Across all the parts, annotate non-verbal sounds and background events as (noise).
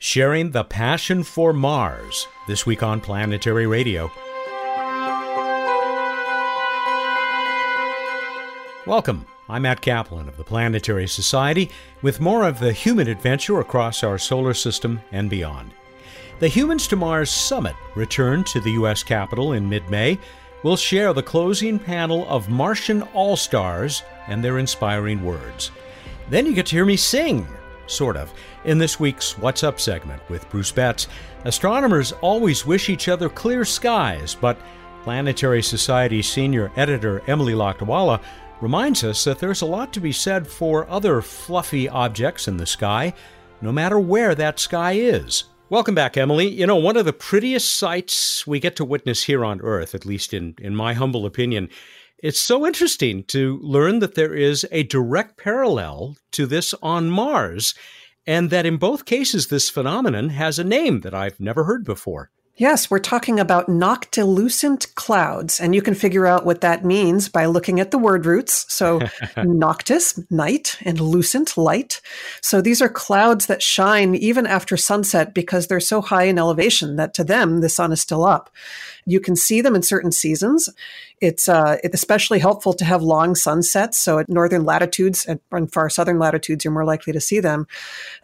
sharing the passion for Mars this week on Planetary Radio. Welcome. I'm Matt Kaplan of the Planetary Society with more of the human adventure across our solar system and beyond. The Humans to Mars Summit returned to the U.S. Capitol in mid May. We'll share the closing panel of Martian All Stars and their inspiring words. Then you get to hear me sing, sort of, in this week's What's Up segment with Bruce Betts. Astronomers always wish each other clear skies, but Planetary Society senior editor Emily Lakdawalla reminds us that there's a lot to be said for other fluffy objects in the sky, no matter where that sky is. Welcome back, Emily. You know, one of the prettiest sights we get to witness here on Earth, at least in, in my humble opinion, it's so interesting to learn that there is a direct parallel to this on Mars, and that in both cases, this phenomenon has a name that I've never heard before. Yes, we're talking about noctilucent clouds, and you can figure out what that means by looking at the word roots. So, (laughs) noctis, night, and lucent, light. So, these are clouds that shine even after sunset because they're so high in elevation that to them the sun is still up. You can see them in certain seasons. It's uh, especially helpful to have long sunsets. So at northern latitudes and far southern latitudes, you're more likely to see them.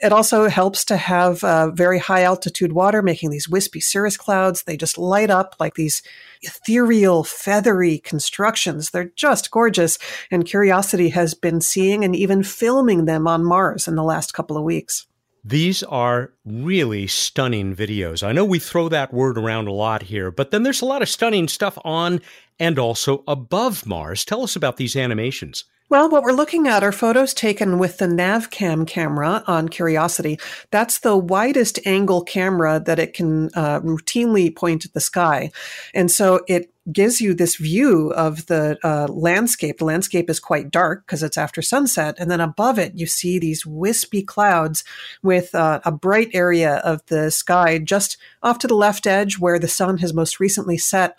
It also helps to have uh, very high altitude water, making these wispy cirrus clouds. They just light up like these ethereal, feathery constructions. They're just gorgeous. And Curiosity has been seeing and even filming them on Mars in the last couple of weeks. These are really stunning videos. I know we throw that word around a lot here, but then there's a lot of stunning stuff on and also above Mars. Tell us about these animations. Well, what we're looking at are photos taken with the NavCam camera on Curiosity. That's the widest angle camera that it can uh, routinely point at the sky. And so it gives you this view of the uh, landscape. The landscape is quite dark because it's after sunset. And then above it, you see these wispy clouds with uh, a bright area of the sky just off to the left edge where the sun has most recently set.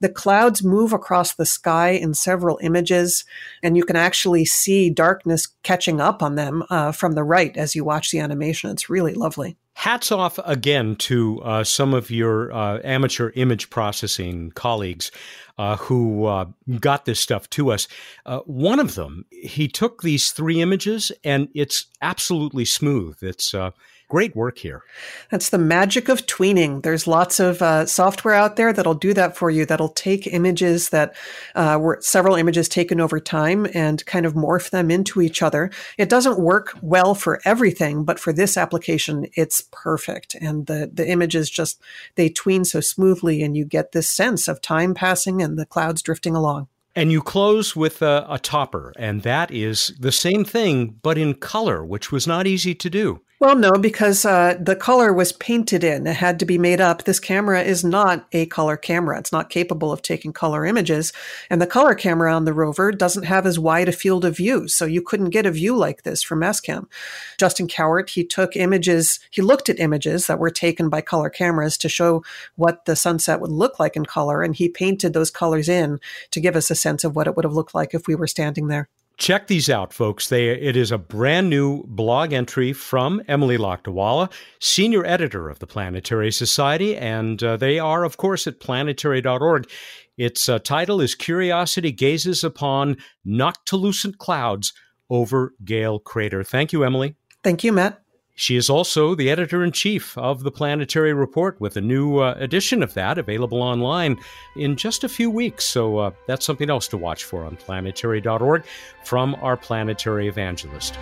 The clouds move across the sky in several images, and you can actually see darkness catching up on them uh, from the right as you watch the animation. It's really lovely. Hats off again to uh, some of your uh, amateur image processing colleagues uh, who uh, got this stuff to us. Uh, one of them, he took these three images and it's absolutely smooth. It's uh, Great work here. That's the magic of tweening. There's lots of uh, software out there that'll do that for you. That'll take images that uh, were several images taken over time and kind of morph them into each other. It doesn't work well for everything, but for this application, it's perfect. And the the images just they tween so smoothly, and you get this sense of time passing and the clouds drifting along. And you close with a, a, topper, and that is the same thing, but in color, which was not easy to do. Well, no, because uh, the color was painted in. It had to be made up. This camera is not a color camera. It's not capable of taking color images. And the color camera on the rover doesn't have as wide a field of view. So you couldn't get a view like this from Mastcam. Justin Cowart, he took images, he looked at images that were taken by color cameras to show what the sunset would look like in color. And he painted those colors in to give us a sense of what it would have looked like if we were standing there. Check these out, folks. They, it is a brand new blog entry from Emily Lakdawalla, senior editor of the Planetary Society, and uh, they are, of course, at planetary.org. Its uh, title is Curiosity Gazes Upon Noctilucent Clouds over Gale Crater. Thank you, Emily. Thank you, Matt. She is also the editor in chief of the Planetary Report with a new uh, edition of that available online in just a few weeks. So uh, that's something else to watch for on planetary.org from our planetary evangelist.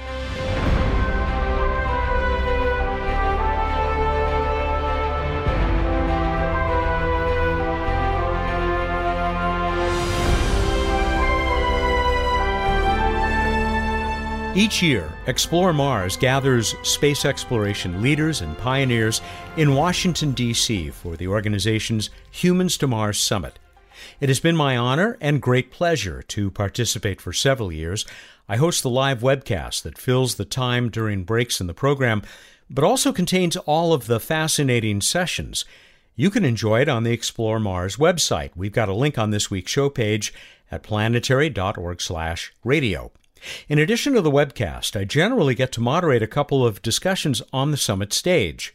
Each year, Explore Mars gathers space exploration leaders and pioneers in Washington, D.C. for the organization's Humans to Mars Summit. It has been my honor and great pleasure to participate for several years. I host the live webcast that fills the time during breaks in the program, but also contains all of the fascinating sessions. You can enjoy it on the Explore Mars website. We've got a link on this week's show page at planetary.org/radio. In addition to the webcast, I generally get to moderate a couple of discussions on the summit stage.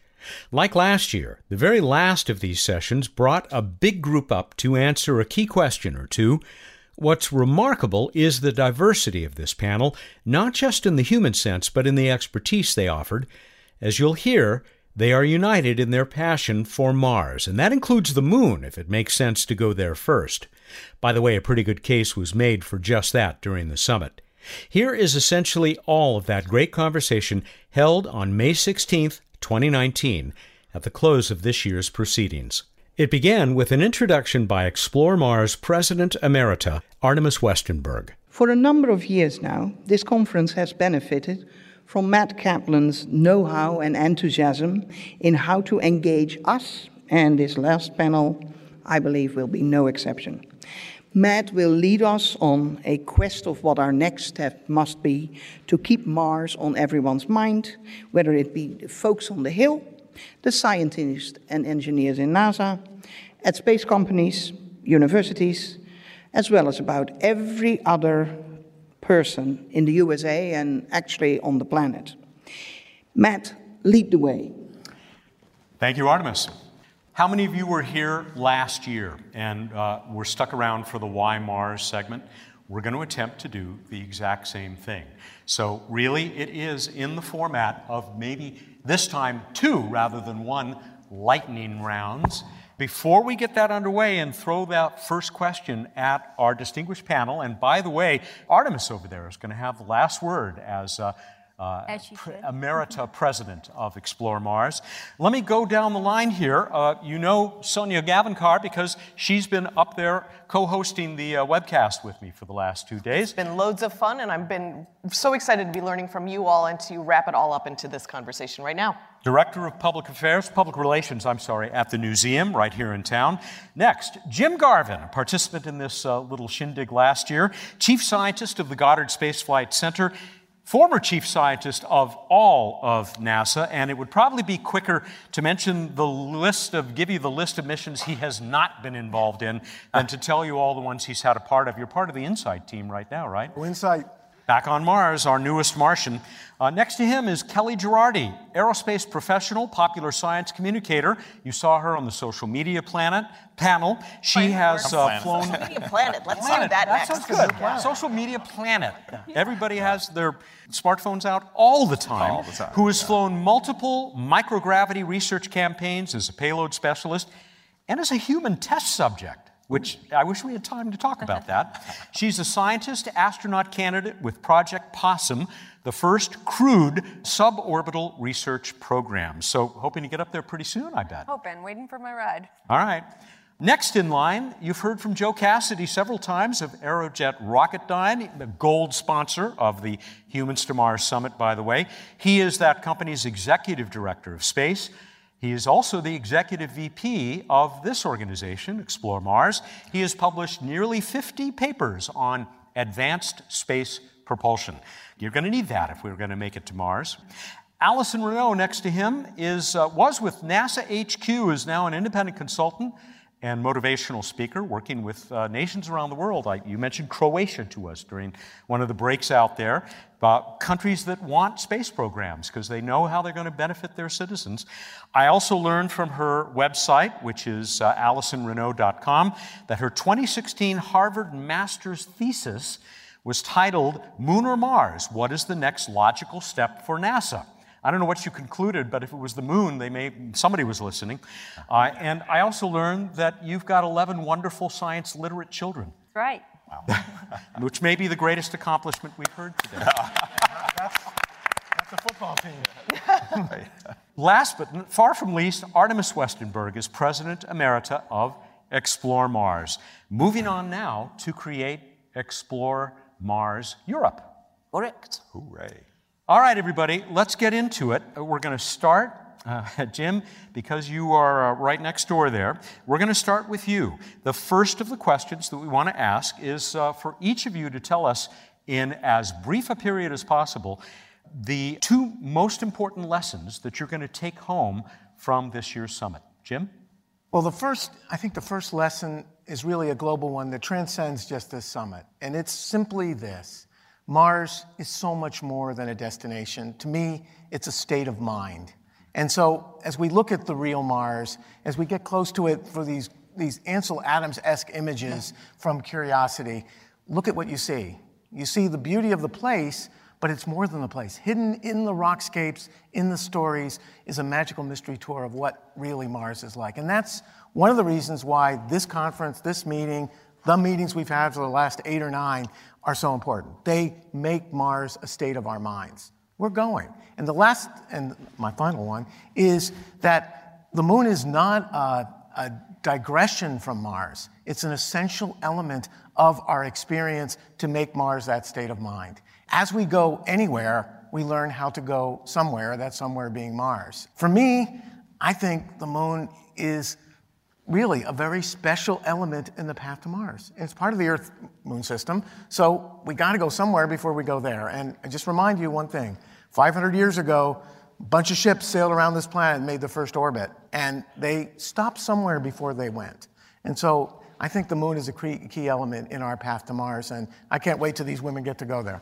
Like last year, the very last of these sessions brought a big group up to answer a key question or two. What's remarkable is the diversity of this panel, not just in the human sense, but in the expertise they offered. As you'll hear, they are united in their passion for Mars, and that includes the moon, if it makes sense to go there first. By the way, a pretty good case was made for just that during the summit. Here is essentially all of that great conversation held on May 16th 2019, at the close of this year's proceedings. It began with an introduction by Explore Mars President Emerita Artemis Westenberg. For a number of years now, this conference has benefited from Matt Kaplan's know how and enthusiasm in how to engage us, and this last panel, I believe, will be no exception. Matt will lead us on a quest of what our next step must be to keep Mars on everyone's mind, whether it be the folks on the Hill, the scientists and engineers in NASA, at space companies, universities, as well as about every other person in the USA and actually on the planet. Matt, lead the way. Thank you, Artemis. How many of you were here last year and uh, were stuck around for the Why Mars segment? We're going to attempt to do the exact same thing. So, really, it is in the format of maybe this time two rather than one lightning rounds. Before we get that underway and throw that first question at our distinguished panel, and by the way, Artemis over there is going to have the last word as uh, uh, pre- Emerita (laughs) president of Explore Mars. Let me go down the line here. Uh, you know Sonia Gavankar because she's been up there co hosting the uh, webcast with me for the last two days. It's been loads of fun, and I've been so excited to be learning from you all and to wrap it all up into this conversation right now. Director of Public Affairs, Public Relations, I'm sorry, at the museum right here in town. Next, Jim Garvin, a participant in this uh, little shindig last year, Chief Scientist of the Goddard Space Flight Center former chief scientist of all of NASA, and it would probably be quicker to mention the list of, give you the list of missions he has not been involved in than to tell you all the ones he's had a part of. You're part of the InSight team right now, right? Oh, InSight. Back on Mars, our newest Martian. Uh, next to him is Kellie Gerardi, aerospace professional, popular science communicator. You saw her on the social media planet panel. She has uh, flown. Social media planet. Let's planet. do that, that next. Sounds good. Social media planet. Everybody has their smartphones out all the time. All the time. Who has yeah. flown multiple microgravity research campaigns as a payload specialist and as a human test subject which I wish we had time to talk about that. She's a scientist astronaut candidate with Project PoSSUM, the first crewed suborbital research program. So, hoping to get up there pretty soon, I bet. Hoping, waiting for my ride. All right. Next in line, you've heard from Joe Cassidy several times of Aerojet Rocketdyne, the gold sponsor of the Humans to Mars Summit, by the way. He is that company's executive director of space. He is also the executive VP of this organization, Explore Mars. He has published nearly 50 papers on advanced space propulsion. You're going to need that if we're going to make it to Mars. Allyson Reneau, next to him, is, uh, was with NASA HQ, is now an independent consultant and motivational speaker working with uh, nations around the world. I, you mentioned Croatia to us during one of the breaks out there, about countries that want space programs because they know how they're going to benefit their citizens. I also learned from her website, which is uh, AllysonReneau.com, that her 2016 Harvard master's thesis was titled Moon or Mars? What is the next logical step for NASA? I don't know what you concluded, but if it was the moon, they may somebody was listening. Uh, and I also learned that you've got 11 wonderful science literate children. Right. Wow. (laughs) Which may be the greatest accomplishment we've heard today. (laughs) that's, that's a football team. (laughs) Last but far from least, Artemis Westenberg is President Emerita of Explore Mars. Moving on now to create Explore Mars Europe. Correct. Hooray. All right, everybody, let's get into it. We're going to start, uh, (laughs) Jim, because you are uh, right next door there. We're going to start with you. The first of the questions that we want to ask is uh, for each of you to tell us, in as brief a period as possible, the two most important lessons that you're going to take home from this year's summit. Jim? Well, the first, I think the first lesson is really a global one that transcends just this summit. And it's simply this Mars is so much more than a destination. To me, it's a state of mind. And so, as we look at the real Mars, as we get close to it for these, these Ansel Adams esque images from Curiosity, look at what you see. You see the beauty of the place, but it's more than the place. Hidden in the rockscapes, in the stories, is a magical mystery tour of what really Mars is like. And that's one of the reasons why this conference, this meeting, the meetings we've had for the last eight or nine are so important. They make Mars a state of our minds. We're going. And the last, and my final one, is that the moon is not a, a digression from Mars. It's an essential element of our experience to make Mars that state of mind. As we go anywhere, we learn how to go somewhere, that somewhere being Mars. For me, I think the moon is really a very special element in the path to Mars. It's part of the Earth moon system, so we got to go somewhere before we go there. And I just remind you one thing 500 years ago, a bunch of ships sailed around this planet and made the first orbit, and they stopped somewhere before they went. And so I think the moon is a key element in our path to Mars, and I can't wait till these women get to go there.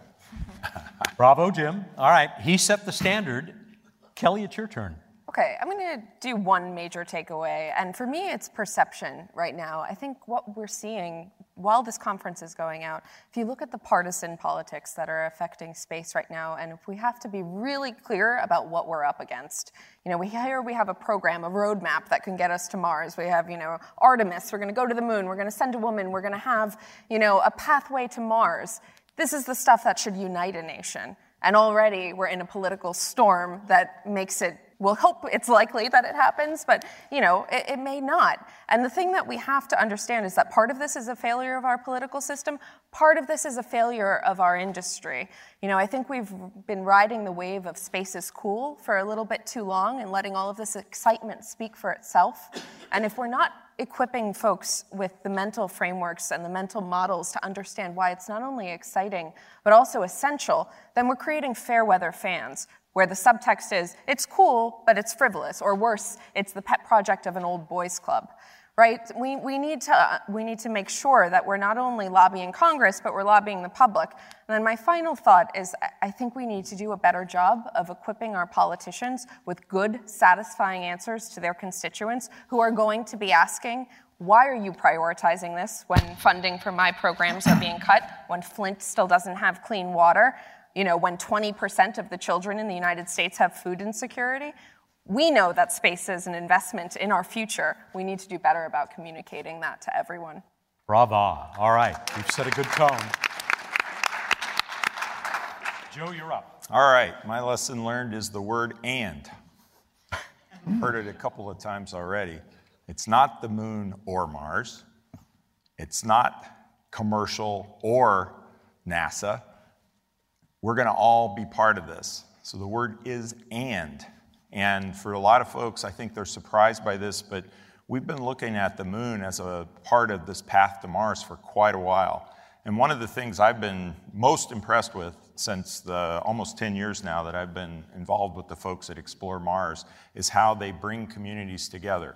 (laughs) Bravo, Jim. All right, he set the standard. Kellie, it's your turn. Okay, I'm going to do one major takeaway. And for me, it's perception right now. I think what we're seeing while this conference is going out, if you look at the partisan politics that are affecting space right now, and if we have to be really clear about what we're up against. You know, we here we have a program, a roadmap that can get us to Mars. We have, you know, Artemis, we're going to go to the moon, we're going to send a woman, we're going to have, you know, a pathway to Mars. This is the stuff that should unite a nation. And already we're in a political storm that makes it we'll hope it's likely that it happens, but you know, it, it, may not. And the thing that we have to understand is that part of this is a failure of our political system, part of this is a failure of our industry. You know, I think we've been riding the wave of space is cool for a little bit too long and letting all of this excitement speak for itself. And if we're not equipping folks with the mental frameworks and the mental models to understand why it's not only exciting, but also essential, then we're creating fair weather fans where the subtext is, it's cool, but it's frivolous, or worse, it's the pet project of an old boys club. Right? We, we, need to, uh, we need to make sure that we're not only lobbying Congress, but we're lobbying the public. And then my final thought is I think we need to do a better job of equipping our politicians with good, satisfying answers to their constituents who are going to be asking, why are you prioritizing this when funding for my programs are being cut, when Flint still doesn't have clean water? You know, when 20% of the children in the United States have food insecurity, we know that space is an investment in our future. We need to do better about communicating that to everyone. Brava. All right, you've set a good tone. Joe, you're up. All right, my lesson learned is the word and. (laughs) Heard it a couple of times already. It's not the moon or Mars. It's not commercial or NASA. We're going to all be part of this. So the word is and. And for a lot of folks, I think they're surprised by this, but we've been looking at the moon as a part of this path to Mars for quite a while. And one of the things I've been most impressed with since the almost 10 years now that I've been involved with the folks at Explore Mars is how they bring communities together.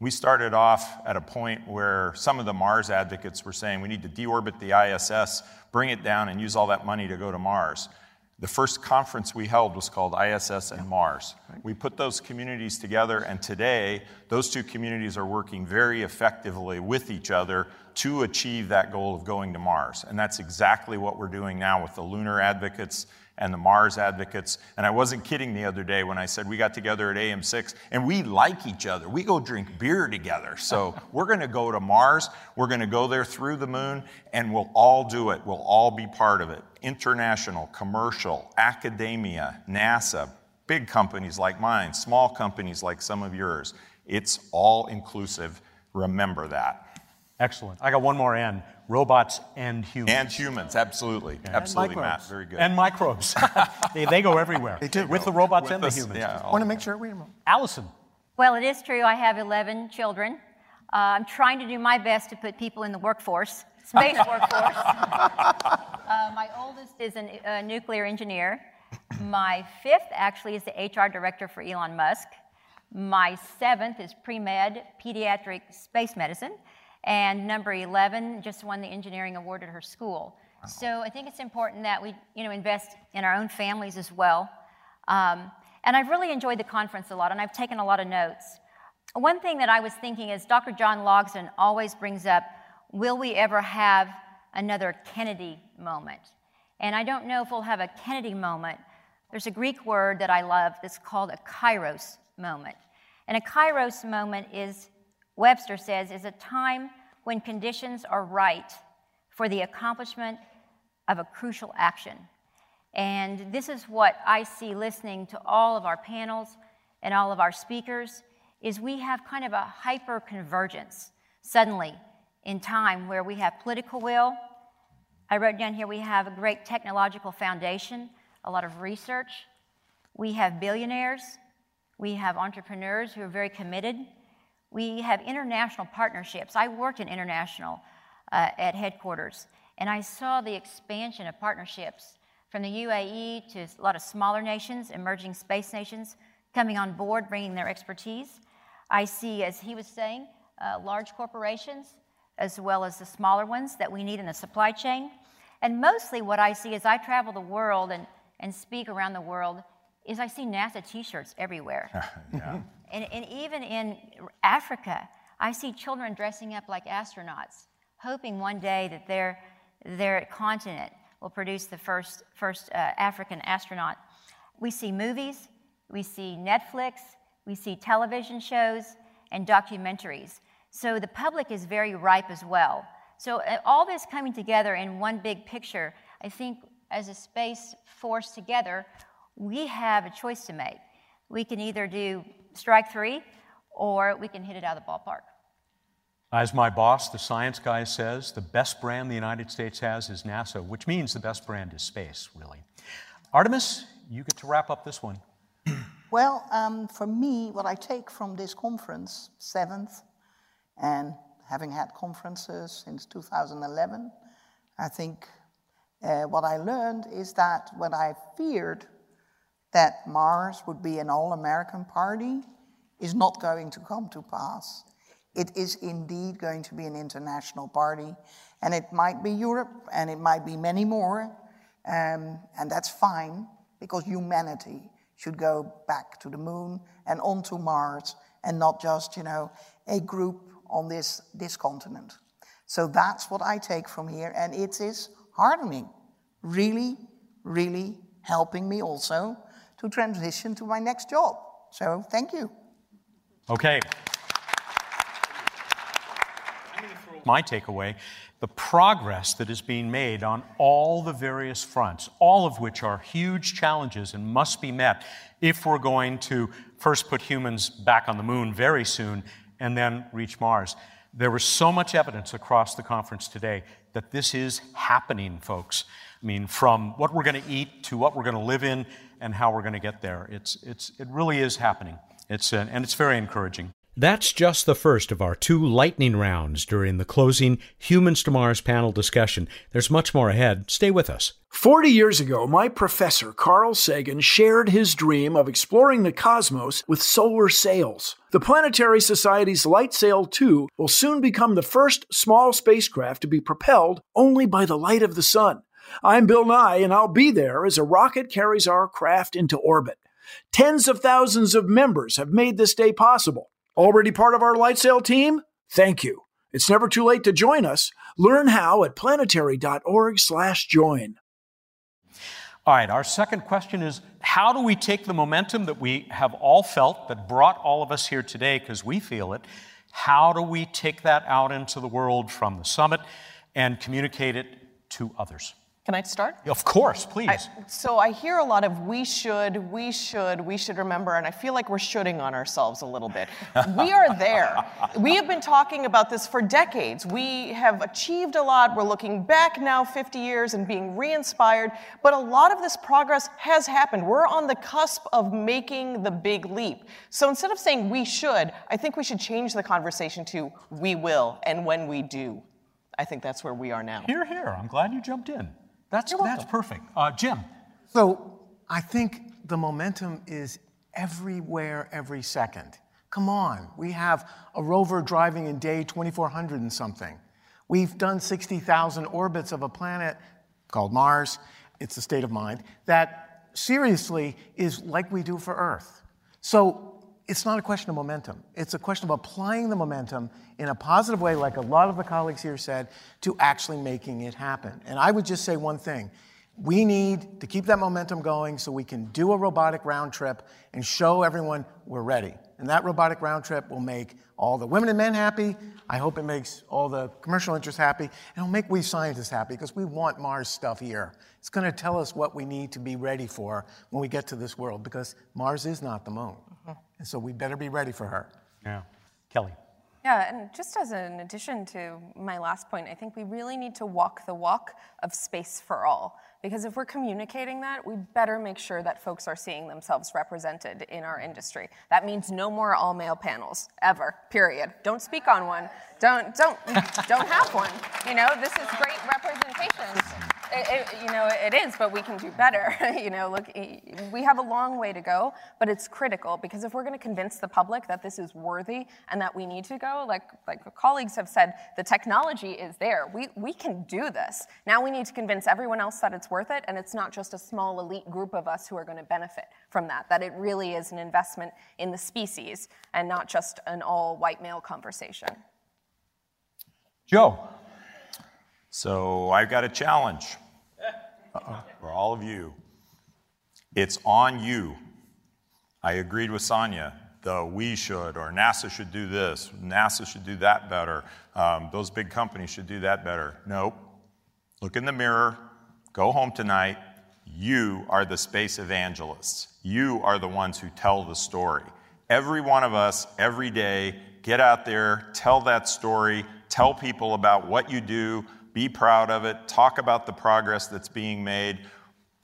We started off at a point where some of the Mars advocates were saying we need to deorbit the ISS, bring it down, and use all that money to go to Mars. The first conference we held was called ISS and Mars. We put those communities together, and today those two communities are working very effectively with each other to achieve that goal of going to Mars. And that's exactly what we're doing now with the lunar advocates and the Mars advocates. And I wasn't kidding the other day when I said we got together at AM6 and we like each other. We go drink beer together. So (laughs) we're going to go to Mars. We're going to go there through the moon and we'll all do it. We'll all be part of it. International, commercial, academia, NASA, big companies like mine, small companies like some of yours. It's all inclusive. Remember that. Excellent. I got one more N robots and humans. And humans, absolutely. Okay. Absolutely, Matt. Very good. And microbes. (laughs) they, they, go everywhere. They do. With the robots With and the, the humans. Yeah, I want to make sure. Wait a moment. Allyson. Well, it is true. I have 11 children. Uh, I'm trying to do my best to put people in the workforce, space workforce. (laughs) Uh, my oldest is a uh, nuclear engineer. My fifth actually is the HR director for Elon Musk. My seventh is pre med, pediatric space medicine. And number 11 just won the engineering award at her school. So I think it's important that we you know, invest in our own families as well. Um, And I've really enjoyed the conference a lot, and I've taken a lot of notes. One thing that I was thinking is Dr. John Logsdon always brings up will we ever have another Kennedy moment? And I don't know if we'll have a Kennedy moment. There's a Greek word that I love that's called a kairos moment. And a kairos moment is, Webster says, is a time when conditions are right for the accomplishment of a crucial action. And this is what I see listening to all of our panels and all of our speakers is we have kind of a hyper convergence suddenly in time where we have political will. I wrote down here we have a great technological foundation, a lot of research. We have billionaires. We have entrepreneurs who are very committed. We have international partnerships. I worked in international uh, at headquarters, and I saw the expansion of partnerships from the UAE to a lot of smaller nations, emerging space nations, coming on board, bringing their expertise. I see, as he was saying, uh, large corporations as well as the smaller ones that we need in the supply chain. And mostly what I see as I travel the world and, and speak around the world is I see NASA t shirts everywhere. (laughs) yeah. and, and even in Africa, I see children dressing up like astronauts, hoping one day that their, their continent will produce the first, first uh, African astronaut. We see movies, we see Netflix, we see television shows and documentaries. So the public is very ripe as well. So uh, all this coming together in one big picture, I think as a space force together, we have a choice to make. We can either do strike three or we can hit it out of the ballpark. As my boss, the science guy, says, the best brand the United States has is NASA, which means the best brand is space, really. Artemis, you get to wrap up this one. (clears throat) Well, um, for me, what I take from this conference, seventh, and having had conferences since 2011, I think uh, what I learned is that what I feared that Mars would be an all American party is not going to come to pass. It is indeed going to be an international party, and it might be Europe, and it might be many more, um, and that's fine because humanity should go back to the moon and onto Mars, and not just you know a group on this this continent. So that's what I take from here, and it is hardening, really, really helping me also to transition to my next job. So thank you. Okay. my takeaway the progress that is being made on all the various fronts, all of which are huge challenges and must be met if we're going to first put humans back on the moon very soon and then reach Mars. There was so much evidence across the conference today that this is happening, folks. I mean, from what we're going to eat to what we're going to live in and how we're going to get there. It's, it's, it really is happening. It's, uh, and it's very encouraging. That's just the first of our two lightning rounds during the closing Humans to Mars panel discussion. There's much more ahead. Stay with us. 40 years ago, my professor, Carl Sagan, shared his dream of exploring the cosmos with solar sails. The Planetary Society's LightSail 2 will soon become the first small spacecraft to be propelled only by the light of the sun. I'm Bill Nye, and I'll be there as a rocket carries our craft into orbit. Tens of thousands of members have made this day possible. Already part of our LightSail team? Thank you. It's never too late to join us. Learn how at planetary.org/join. All right, our second question is how do we take the momentum that we have all felt that brought all of us here today because we feel it? How do we take that out into the world from the summit and communicate it to others? Can I start? Of course, please. I, so I hear a lot of we should, we should, we should remember, and I feel like we're shooting on ourselves a little bit. we are there. (laughs) We have been talking about this for decades. We have achieved a lot. We're looking back now 50 years and being re inspired, but a lot of this progress has happened. We're on the cusp of making the big leap. So instead of saying we should, I think we should change the conversation to we will and when we do. I think that's where we are now. Here, here. I'm glad you jumped in. That's, that's perfect. Uh, Jim. So I think the momentum is everywhere, every second. Come on, we have a rover driving in day 2400 and something. We've done 60,000 orbits of a planet called Mars. It's a state of mind that seriously is like we do for Earth. So it's not a question of momentum. It's a question of applying the momentum in a positive way, like a lot of the colleagues here said, to actually making it happen. And I would just say one thing. We need to keep that momentum going so we can do a robotic round trip and show everyone we're ready. And that robotic round trip will make all the women and men happy. I hope it makes all the commercial interests happy. And it'll make we scientists happy because we want Mars stuff here. It's going to tell us what we need to be ready for when we get to this world because Mars is not the moon. And so we better be ready for her. Yeah. Kellie. Yeah, and just as an addition to my last point, I think we really need to walk the walk of space for all. Because if we're communicating that, we better make sure that folks are seeing themselves represented in our industry. That means no more all male panels, ever, period. Don't speak on one. Don't, don't, (laughs) don't have one. You know, this is great representation. It, it, you know, it is, but we can do better. (laughs) you know, look, we have a long way to go, but it's critical because if we're going to convince the public that this is worthy and that we need to go, like like colleagues have said, the technology is there. We we can do this. Now we need to convince everyone else that it's worth it, and it's not just a small elite group of us who are going to benefit from that. That it really is an investment in the species and not just an all white male conversation. Joe. So I've got a challenge for all of you. It's on you. I agreed with Sonia. The we should, or NASA should do this, NASA should do that better, um, those big companies should do that better. Nope. Look in the mirror, go home tonight. You are the space evangelists. You are the ones who tell the story. Every one of us, every day, get out there, tell that story, tell people about what you do, be proud of it, talk about the progress that's being made.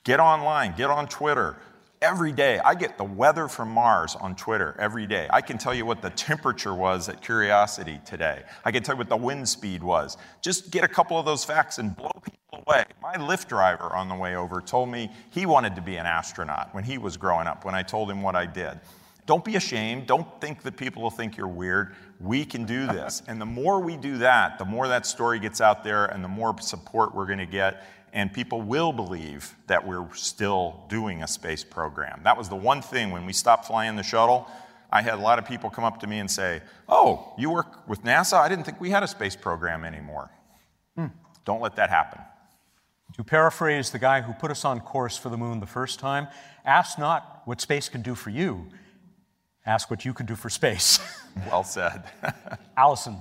Get online, get on Twitter. Every day, I get the weather from Mars on Twitter every day. I can tell you what the temperature was at Curiosity today. I can tell you what the wind speed was. Just get a couple of those facts and blow people away. My Lyft driver on the way over told me he wanted to be an astronaut when he was growing up, when I told him what I did. Don't be ashamed. Don't think that people will think you're weird. We can do this. And the more we do that, the more that story gets out there and the more support we're going to get. And people will believe that we're still doing a space program. That was the one thing when we stopped flying the shuttle. I had a lot of people come up to me and say, Oh, you work with NASA? I didn't think we had a space program anymore. Hmm. Don't let that happen. To paraphrase the guy who put us on course for the moon the first time, ask not what space can do for you, ask what you can do for space. (laughs) well said. (laughs) Allyson.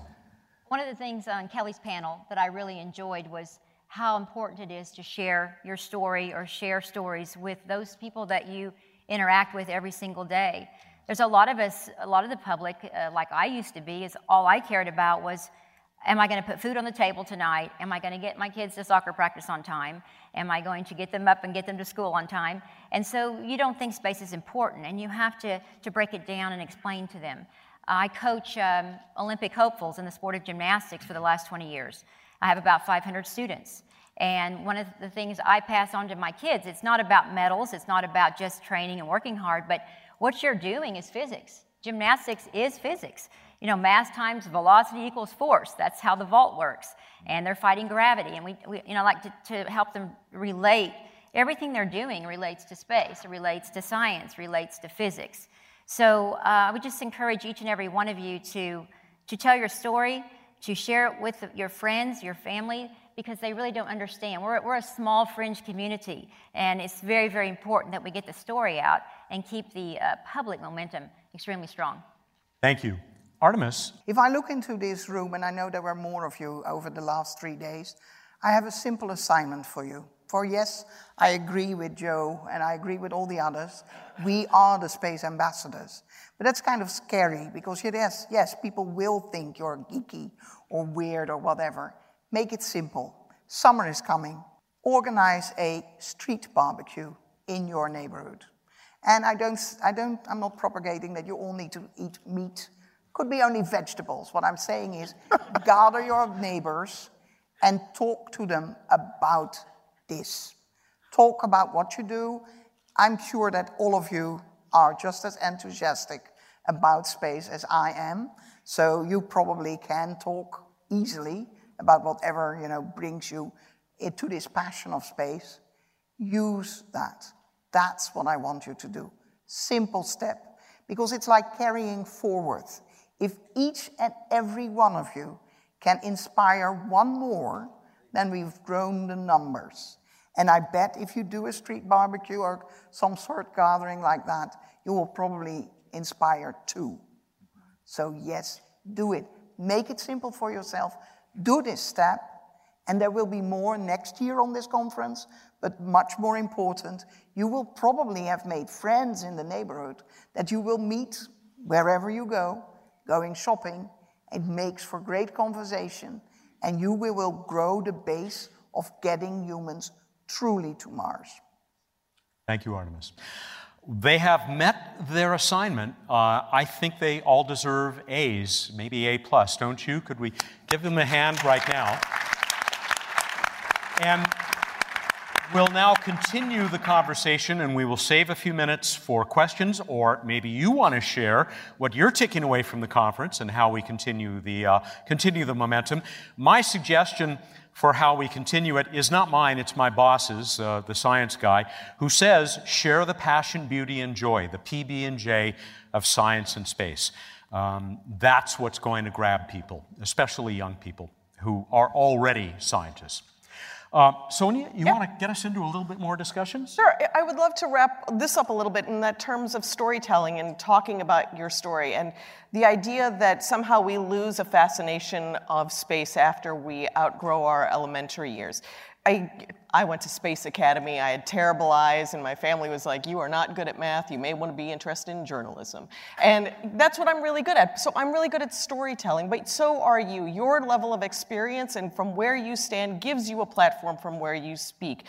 One of the things on Kellie's panel that I really enjoyed was how important it is to share your story or share stories with those people that you interact with every single day. There's a lot of us, a lot of the public, uh, like I used to be, is all I cared about was Am I going to put food on the table tonight? Am I going to get my kids to soccer practice on time? Am I going to get them up and get them to school on time? And so you don't think space is important, and you have to, to break it down and explain to them. I coach um, Olympic hopefuls in the sport of gymnastics for the last 20 years. I have about 500 students. And one of the things I pass on to my kids, it's not about medals, it's not about just training and working hard, but what you're doing is physics. Gymnastics is physics you know, mass times velocity equals force. That's how the vault works. And they're fighting gravity. And we, we you know, like to, to help them relate. Everything they're doing relates to space, it relates to science, relates to physics. So uh, I would just encourage each and every one of you to, to tell your story, to share it with your friends, your family, because they really don't understand. We're, we're a small fringe community, and it's very, very important that we get the story out and keep the uh, public momentum extremely strong. Thank you. Artemis. If I look into this room, and I know there were more of you over the last three days, I have a simple assignment for you. For yes, I agree with Joe and I agree with all the others. We are the space ambassadors. But that's kind of scary because yes, yes, people will think you're geeky or weird or whatever. Make it simple. Summer is coming. Organize a street barbecue in your neighborhood. And I don't, I don't, I'm not propagating that you all need to eat meat could be only vegetables. What I'm saying is gather your neighbors and talk to them about this. Talk about what you do. I'm sure that all of you are just as enthusiastic about space as I am. So you probably can talk easily about whatever you know brings you into this passion of space. Use that. That's what I want you to do. Simple step, because it's like carrying forward. If each and every one of you can inspire one more, then we've grown the numbers. And I bet if you do a street barbecue or some sort gathering like that, you will probably inspire two. So, yes, do it. Make it simple for yourself. Do this step, and there will be more next year on this conference. But much more important, you will probably have made friends in the neighborhood that you will meet wherever you go, going shopping. It makes for great conversation, and you will grow the base of getting humans truly to Mars. Thank you, Artemis. They have met their assignment. Uh, I think they all deserve A's, maybe A plus, don't you? Could we give them a hand right now? And we'll now continue the conversation and we will save a few minutes for questions, or maybe you want to share what you're taking away from the conference and how we continue the, uh, continue the momentum. My suggestion for how we continue it is not mine, it's my boss's, uh, the science guy, who says, share the passion, beauty, and joy, the PB&J of science and space. Um, that's what's going to grab people, especially young people who are already scientists. Uh, Sonia, you want to get us into a little bit more discussion? Sure. I would love to wrap this up a little bit in that terms of storytelling and talking about your story and the idea that somehow we lose a fascination of space after we outgrow our elementary years. I, I went to Space Academy. I had terrible eyes, and my family was like, You are not good at math. You may want to be interested in journalism. And that's what I'm really good at. So I'm really good at storytelling, but so are you. Your level of experience and from where you stand gives you a platform from where you speak.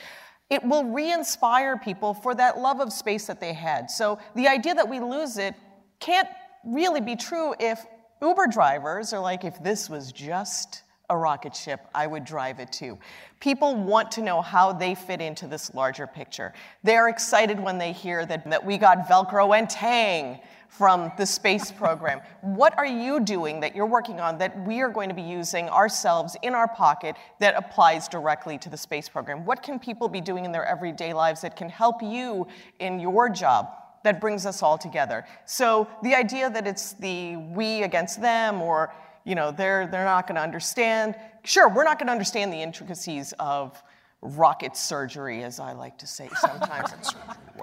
It will re inspire people for that love of space that they had. So the idea that we lose it can't really be true if Uber drivers are like, If this was just a rocket ship, I would drive it too. People want to know how they fit into this larger picture. They're excited when they hear that, that we got Velcro and Tang from the space (laughs) program. what are you doing that you're working on that we are going to be using ourselves in our pocket that applies directly to the space program? What can people be doing in their everyday lives that can help you in your job? That brings us all together. So the idea that it's the we against them or you know, they're, they're not going to understand. Sure, we're not going to understand the intricacies of rocket surgery, as I like to say sometimes.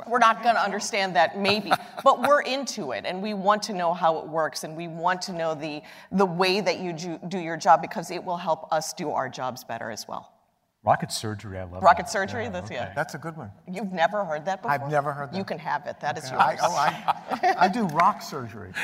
we're not going to understand that, maybe, but we're into it, and we want to know how it works, and we want to know the, the way that you do, do your job because it will help us do our jobs better as well. Rocket surgery, I love Rocket that. surgery, Yeah, that's okay. yeah. That's a good one. You've never heard that before? I've never heard that. You can have it. That is yours. I, oh, I, I do rock surgery. (laughs)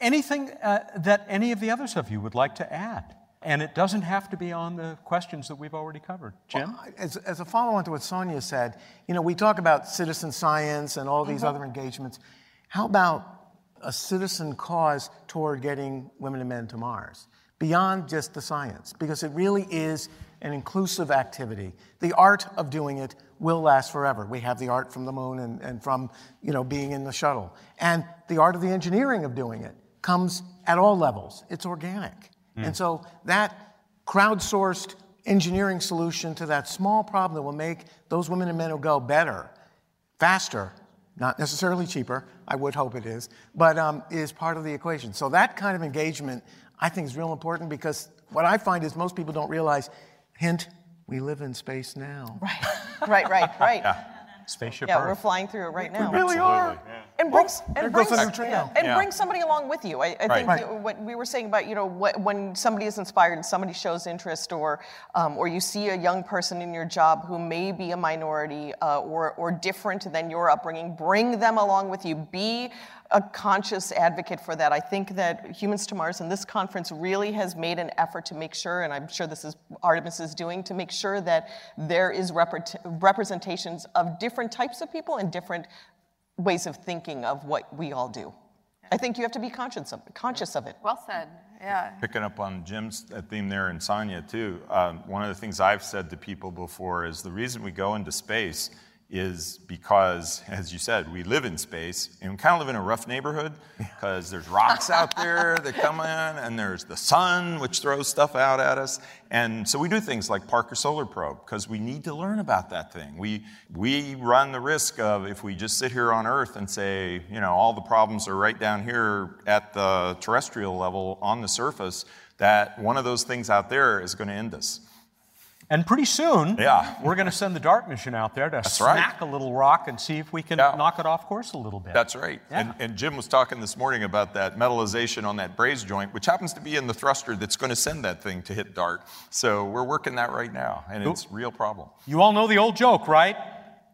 Anything uh, that any of the others of you would like to add? And it doesn't have to be on the questions that we've already covered. Jim? Well, as, as a follow on to what Sonia said, you know, we talk about citizen science and all these Mm-hmm. other engagements. How about a citizen cause toward getting women and men to Mars? Beyond just the science, because it really is an inclusive activity. The art of doing it will last forever. We have the art from the moon and, and from you know, being in the shuttle. And the art of the engineering of doing it comes at all levels. It's organic. And so that crowdsourced engineering solution to that small problem that will make those women and men who go better, faster, not necessarily cheaper, I would hope it is, but um, is part of the equation. So that kind of engagement, I think, is real important because what I find is most people don't realize, hint, we live in space now. right, right, right. Right. Yeah. Spaceship Yeah, we're flying through it right now. We really are. And bring, there and bring, and Yeah. bring somebody along with you. I, I Right. think Right. what we were saying about you know what, when somebody is inspired and somebody shows interest, or um, or you see a young person in your job who may be a minority uh, or or different than your upbringing, bring them along with you. Be a conscious advocate for that. I think that Humans to Mars and this conference really has made an effort to make sure, and I'm sure this is Artemis is doing, to make sure that there is repre- representations of different types of people and different ways of thinking of what we all do. I think you have to be conscious of, conscious of it. Well said. Yeah. Picking up on Jim's theme there and Sonia too, um, one of the things I've said to people before is the reason we go into space is because, as you said, we live in space and we kind of live in a rough neighborhood because there's rocks out there that come in and there's the sun which throws stuff out at us. And so we do things like Parker Solar Probe because we need to learn about that thing. We, we run the risk of if we just sit here on Earth and say, you know, all the problems are right down here at the terrestrial level on the surface, that one of those things out there is going to end us. And pretty soon, Yeah. we're going to send the DART mission out there to right. smack a little rock and see if we can Yeah. knock it off course a little bit. That's right. And, and Jim was talking this morning about that metallization on that braze joint, which happens to be in the thruster that's going to send that thing to hit dart. So we're working that right now, and it's a real problem. You all know the old joke, right?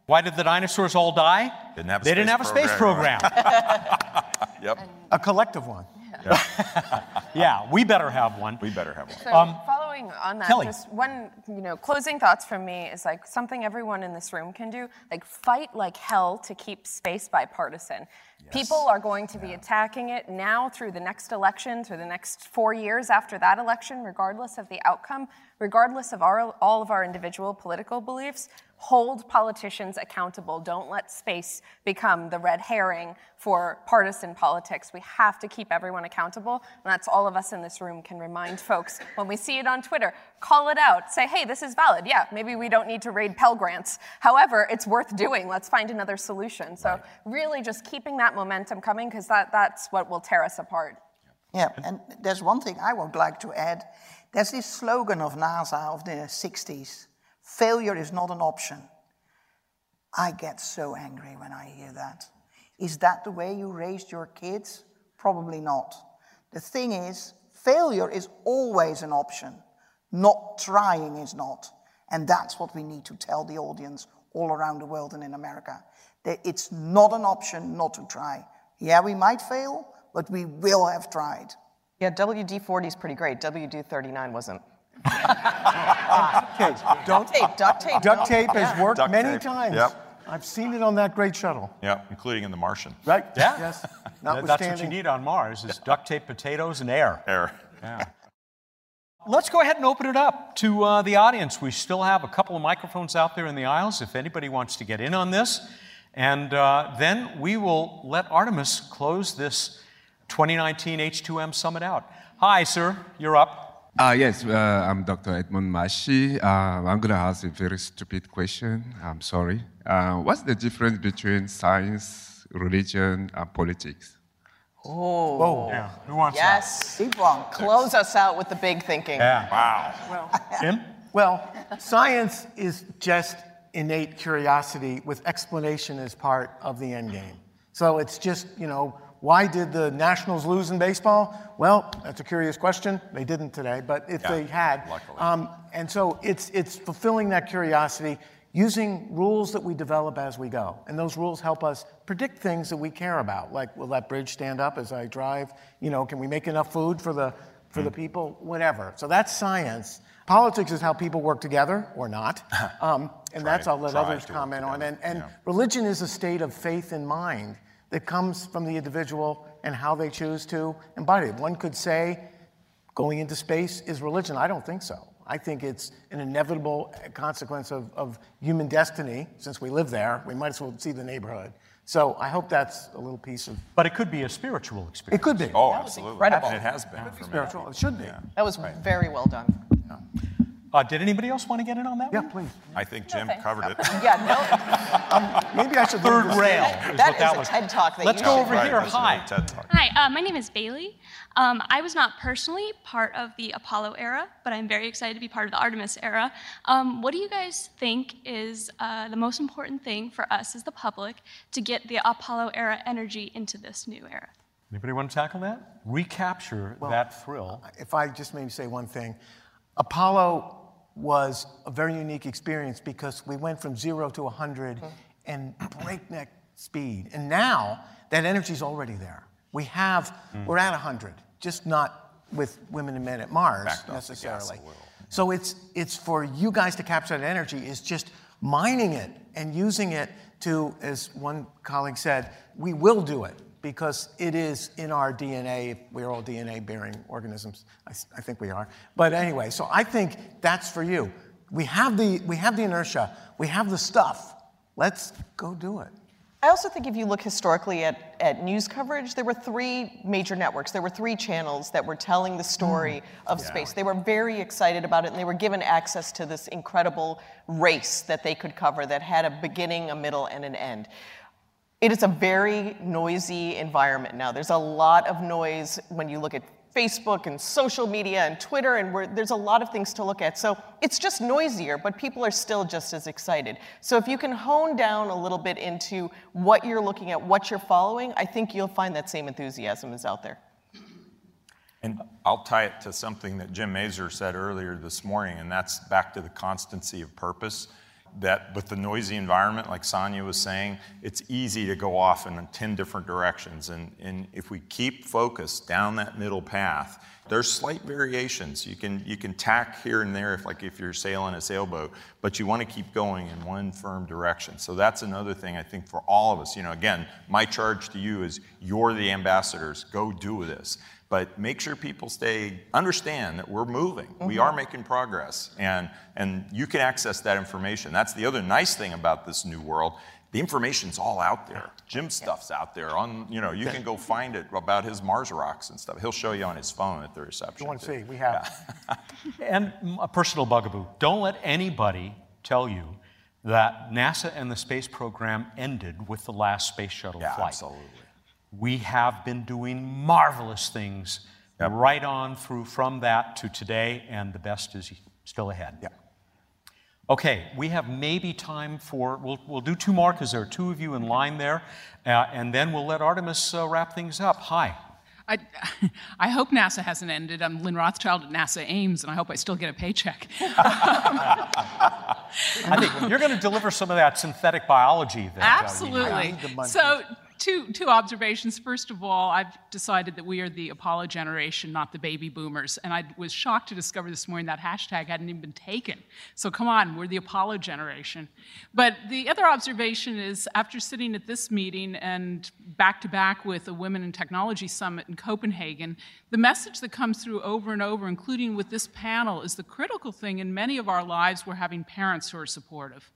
Why did the dinosaurs all die? Didn't have a they didn't have a space program. program. (laughs) Yep. A collective one. (laughs) yeah, we better have one. We better have one. So Um, following on that, Kellie. just one, you know, closing thoughts from me is like something everyone in this room can do, like fight like hell to keep space bipartisan. People are going to be attacking it now through the next election, through the next four years after that election, regardless of the outcome, regardless of our, all of our individual political beliefs. Hold politicians accountable. Don't let space become the red herring for partisan politics. We have to keep everyone accountable, and that's all of us in this room can remind folks when we see it on Twitter. Call it out. Say, hey, this is valid. Yeah, maybe we don't need to raid Pell Grants. However, it's worth doing. Let's find another solution. So, really just keeping that momentum coming because that, that's what will tear us apart. Yeah, and there's one thing I would like to add. There's this slogan of NASA of the 60s failure is not an option. I get so angry when I hear that. Is that the way you raised your kids? Probably not. The thing is, failure is always an option, not trying is not. And that's what we need to tell the audience all around the world and in America. That it's not an option not to try. Yeah, we might fail, but we will have tried. Yeah, WD 40 is pretty great. WD 39 wasn't. Okay, don't, Duct tape, duct tape. duct tape has worked Duct many tape, times. yep. I've seen it on that great shuttle. Yeah, including in the Martian. Right? Yeah. Yes. (laughs) That- That's what you Notwithstanding. need on Mars is duct tape, potatoes, and air. Error. Yeah. Let's go ahead and open it up to uh, the audience. We still have a couple of microphones out there in the aisles if anybody wants to get in on this. And uh, then we will let Artemis close this 2019 H2M Summit out. Hi, sir. You're up. Uh, yes, uh, I'm Dr. Edmund Mashi. Uh, I'm going to ask a very stupid question. I'm sorry. Uh, what's the difference between science, religion, and politics? Oh. Whoa. Yeah. Who wants to? Yes. Big one. Close us out with the big thinking. Yeah. Wow. (laughs) Tim? Well, (laughs) science is just innate curiosity with explanation as part of the end game. So it's just, you know, why did the Nationals lose in baseball? Well, that's a curious question. They didn't today, but if Yeah, they had. luckily. Um, and so it's, it's fulfilling that curiosity using rules that we develop as we go. And those rules help us predict things that we care about, like will that bridge stand up as I drive? You know, can we make enough food for the, for the Hmm. people? Whatever. So that's science. Politics is how people work together or not. (laughs) Um, and that's Try- I'll let others comment on. And, and yeah. religion is a state of faith and mind that comes from the individual and how they choose to embody it. One could say going into space is religion. I don't think so. I think it's an inevitable consequence of, of human destiny. Since we live there, we might as well see the neighborhood. So I hope that's a little piece of. But it could be a spiritual experience. It could be. Oh, absolutely. incredible. And it has been for me. spiritual. It should be. That was very well done. Uh, did anybody else want to get in on that Yeah, one? please. I think Jim thanks. covered it. (laughs) Yeah, no. (laughs) Maybe I should. Third rail no, is that that is a was. TED talk that Let's you go over Right, here. this is a Hi. TED Talk. Hi, uh, my name is Bailey. Um, I was not personally part of the Apollo era, but I'm very excited to be part of the Artemis era. Um, what do you guys think is uh, the most important thing for us as the public to get the Apollo era energy into this new era? Anybody want to tackle that? Recapture that thrill. if I just maybe say one thing, Apollo was a very unique experience because we went from zero to 100 mm-hmm. in breakneck speed. And now that energy is already there. We have, mm. we're at 100, just not with women and men at Mars Backed off the gas a necessarily. So it's, it's for you guys to capture that energy is just mining it and using it to, as one colleague said, we will do it because it is in our DNA. We're all DNA bearing organisms. I think we are. But anyway, so I think that's for you. We have the, we have the inertia, we have the stuff. Let's go do it. I also think if you look historically at, at news coverage, there were three major networks. There were three channels that were telling the story mm. of yeah. space. They were very excited about it, and they were given access to this incredible race that they could cover that had a beginning, a middle, and an end. It is a very noisy environment now. There's a lot of noise when you look at Facebook and social media and Twitter, and there's a lot of things to look at. So it's just noisier, but people are still just as excited. So if you can hone down a little bit into what you're looking at, what you're following, I think you'll find that same enthusiasm is out there. And I'll tie it to something that Jim Mazur said earlier this morning, and that's back to the constancy of purpose that with the noisy environment, like Sonia was saying, it's easy to go off in 10 different directions. And, and if we keep focused down that middle path, there's slight variations. You can, you can tack here and there if like if you're sailing a sailboat, but you want to keep going in one firm direction. So that's another thing I think for all of us. You know, again, my charge to you is you're the ambassadors. Go do this but make sure people stay understand that we're moving. Mm-hmm. we are making progress and and you can access that information. That's the other nice thing about this new world. The information's all out there. Jim's stuff's out there on you know you can go find it about his mars rocks and stuff. He'll show you on his phone at the reception you want to see? We have yeah. and a personal bugaboo. Don't let anybody tell you that nasa and the space program ended with the last space shuttle yeah, flight. absolutely we have been doing marvelous things yep. right on through from that to today, and the best is still ahead. Yep. Okay, we have maybe time for, we'll, we'll do two more because there are two of you in line there, uh, and then we'll let Artemis uh, wrap things up. Hi. I, (laughs) I hope NASA hasn't ended. I'm Lynn Rothschild at NASA Ames, and I hope I still get a paycheck. (laughs) I think you're going to deliver some of that synthetic biology. That, Absolutely. Uh, so, two, two observations. First of all, I've decided that we are the Apollo generation, not the baby boomers. And I was shocked to discover this morning that hashtag hadn't even been taken. So come on, we're the Apollo generation. But the other observation is after sitting at this meeting and back to back with a Women in Technology Summit in Copenhagen, the message that comes through over and over, including with this panel, is the critical thing in many of our lives, we're having parents who are supportive.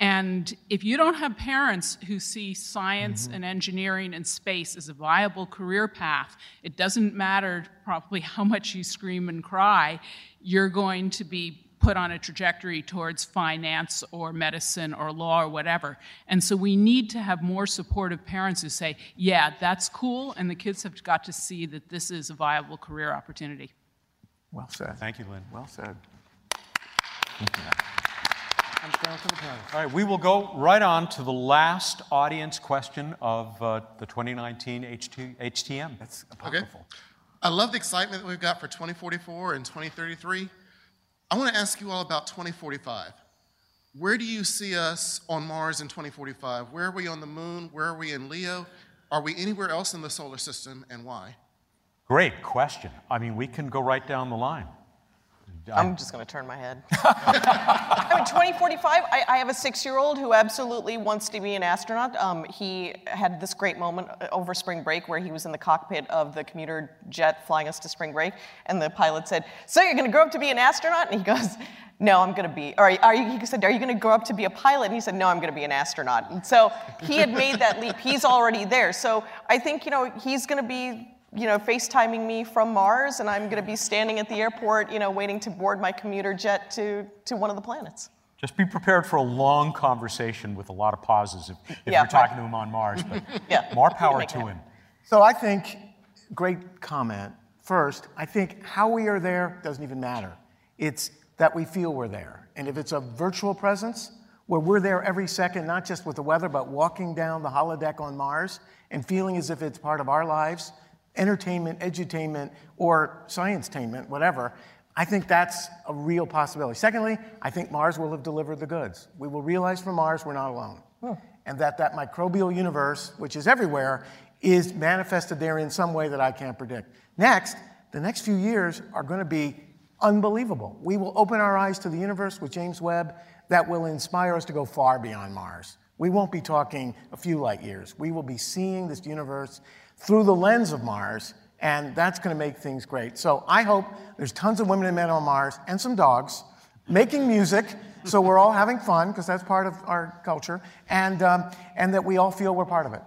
And if you don't have parents who see science mm-hmm. and engineering and space as a viable career path, it doesn't matter probably how much you scream and cry, you're going to be put on a trajectory towards finance or medicine or law or whatever. And so we need to have more supportive parents who say, yeah, that's cool, and the kids have got to see that this is a viable career opportunity. Well said. Thank you, Lynn. Well said. (laughs) All right, we will go right on to the last audience question of uh, the 2019 HT, HTM. That's Okay. I love the excitement that we've got for 2044 and 2033. I want to ask you all about 2045. Where do you see us on Mars in 2045? Where are we on the moon? Where are we in Leo? Are we anywhere else in the solar system and why? Great question. I mean, we can go right down the line. I'm just going to turn my head. (laughs) I mean, 2045, I, I have a six year old who absolutely wants to be an astronaut. Um, he had this great moment uh, over spring break where he was in the cockpit of the commuter jet flying us to spring break, and the pilot said, So you're going to grow up to be an astronaut? And he goes, no, I'm going to be, or are you, he said, are you going to grow up to be a pilot? And he said, no, I'm going to be an astronaut. And so he had made that leap. He's already there. So I think, you know, he's going to be you know, FaceTiming me from Mars, and I'm going to be standing at the airport, you know, waiting to board my commuter jet to, to one of the planets. Just be prepared for a long conversation with a lot of pauses if, if yeah, you're talking to him on Mars. But (laughs) yeah, more power to him. So I think, great comment. First, I think how we are there doesn't even matter. It's that we feel we're there. And if it's a virtual presence, where we're there every second, not just with the weather, but walking down the holodeck on Mars and feeling as if it's part of our lives, entertainment, edutainment, or science-tainment, whatever, I think that's a real possibility. Secondly, I think Mars will have delivered the goods. We will realize from Mars we're not alone. Hmm. And that that microbial universe, which is everywhere, is manifested there in some way that I can't predict. Next, the next few years are going to be unbelievable. We will open our eyes to the universe with James Webb that will inspire us to go far beyond Mars. We won't be talking a few light years. We will be seeing this universe through the lens of Mars, and that's going to make things great. So I hope there's tons of women and men on Mars and some dogs making music so we're all having fun because that's part of our culture, and, um, and that we all feel we're part of it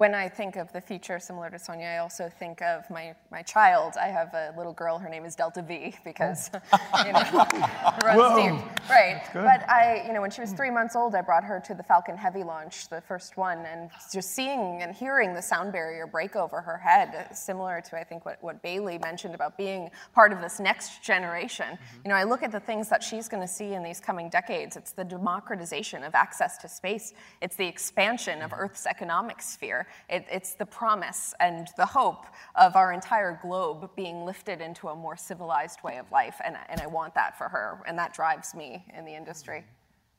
when I think of the future similar to Sonia, I also think of my, my child. I have a little girl, her name is Delta V because, oh. (laughs) you know, (laughs) runs deep. Right. But I, you know, when she was three months old, I brought her to the Falcon Heavy launch, the first one, and just seeing and hearing the sound barrier break over her head, similar to, I think, what, what Bailey mentioned about being part of this next generation. Mm-hmm. You know, I look at the things that she's going to see in these coming decades. It's the democratization of access to space, it's the expansion of Earth's economic sphere. It, it's the promise and the hope of our entire globe being lifted into a more civilized way of life. And, and I want that for her, and that drives me in the industry.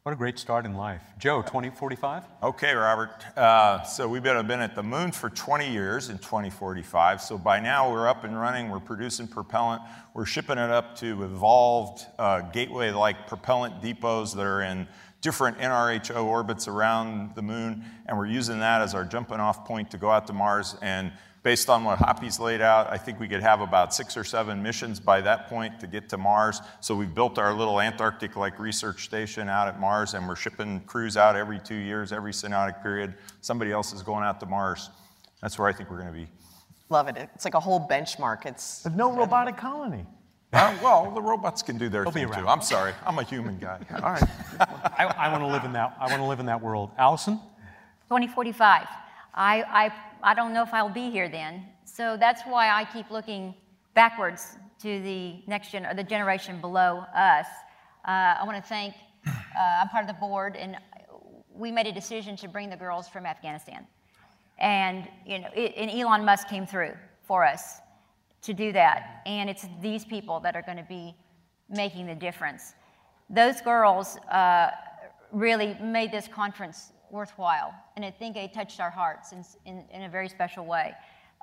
What a great start in life. Joe, 2045? Okay, Robert. Uh, so we've been, been at the moon for 20 years in 2045. So by now we're up and running, we're producing propellant, we're shipping it up to evolved uh, gateway like propellant depots that are in different NRHO orbits around the moon, and we're using that as our jumping off point to go out to Mars. And based on what Hoppy's laid out, I think we could have about six or seven missions by that point to get to Mars. So we've built our little Antarctic like research station out at Mars, and we're shipping crews out every two years, every synodic period. Somebody else is going out to Mars. That's where I think we're going to be. Love it. It's like a whole benchmark. It's There's no robotic colony. Uh, well, the robots can do their They'll thing too. I'm sorry, I'm a human guy. (laughs) All right. I, I want to live in that. I want to live in that world. Allyson. 2045. I, I, I don't know if I'll be here then. So that's why I keep looking backwards to the next gen, or the generation below us. Uh, I want to thank. Uh, I'm part of the board, and we made a decision to bring the girls from Afghanistan, and you know, it, and Elon Musk came through for us to do that. And it's these people that are going to be making the difference. Those girls uh, really made this conference worthwhile, and I think they touched our hearts in, in, in, a very special way.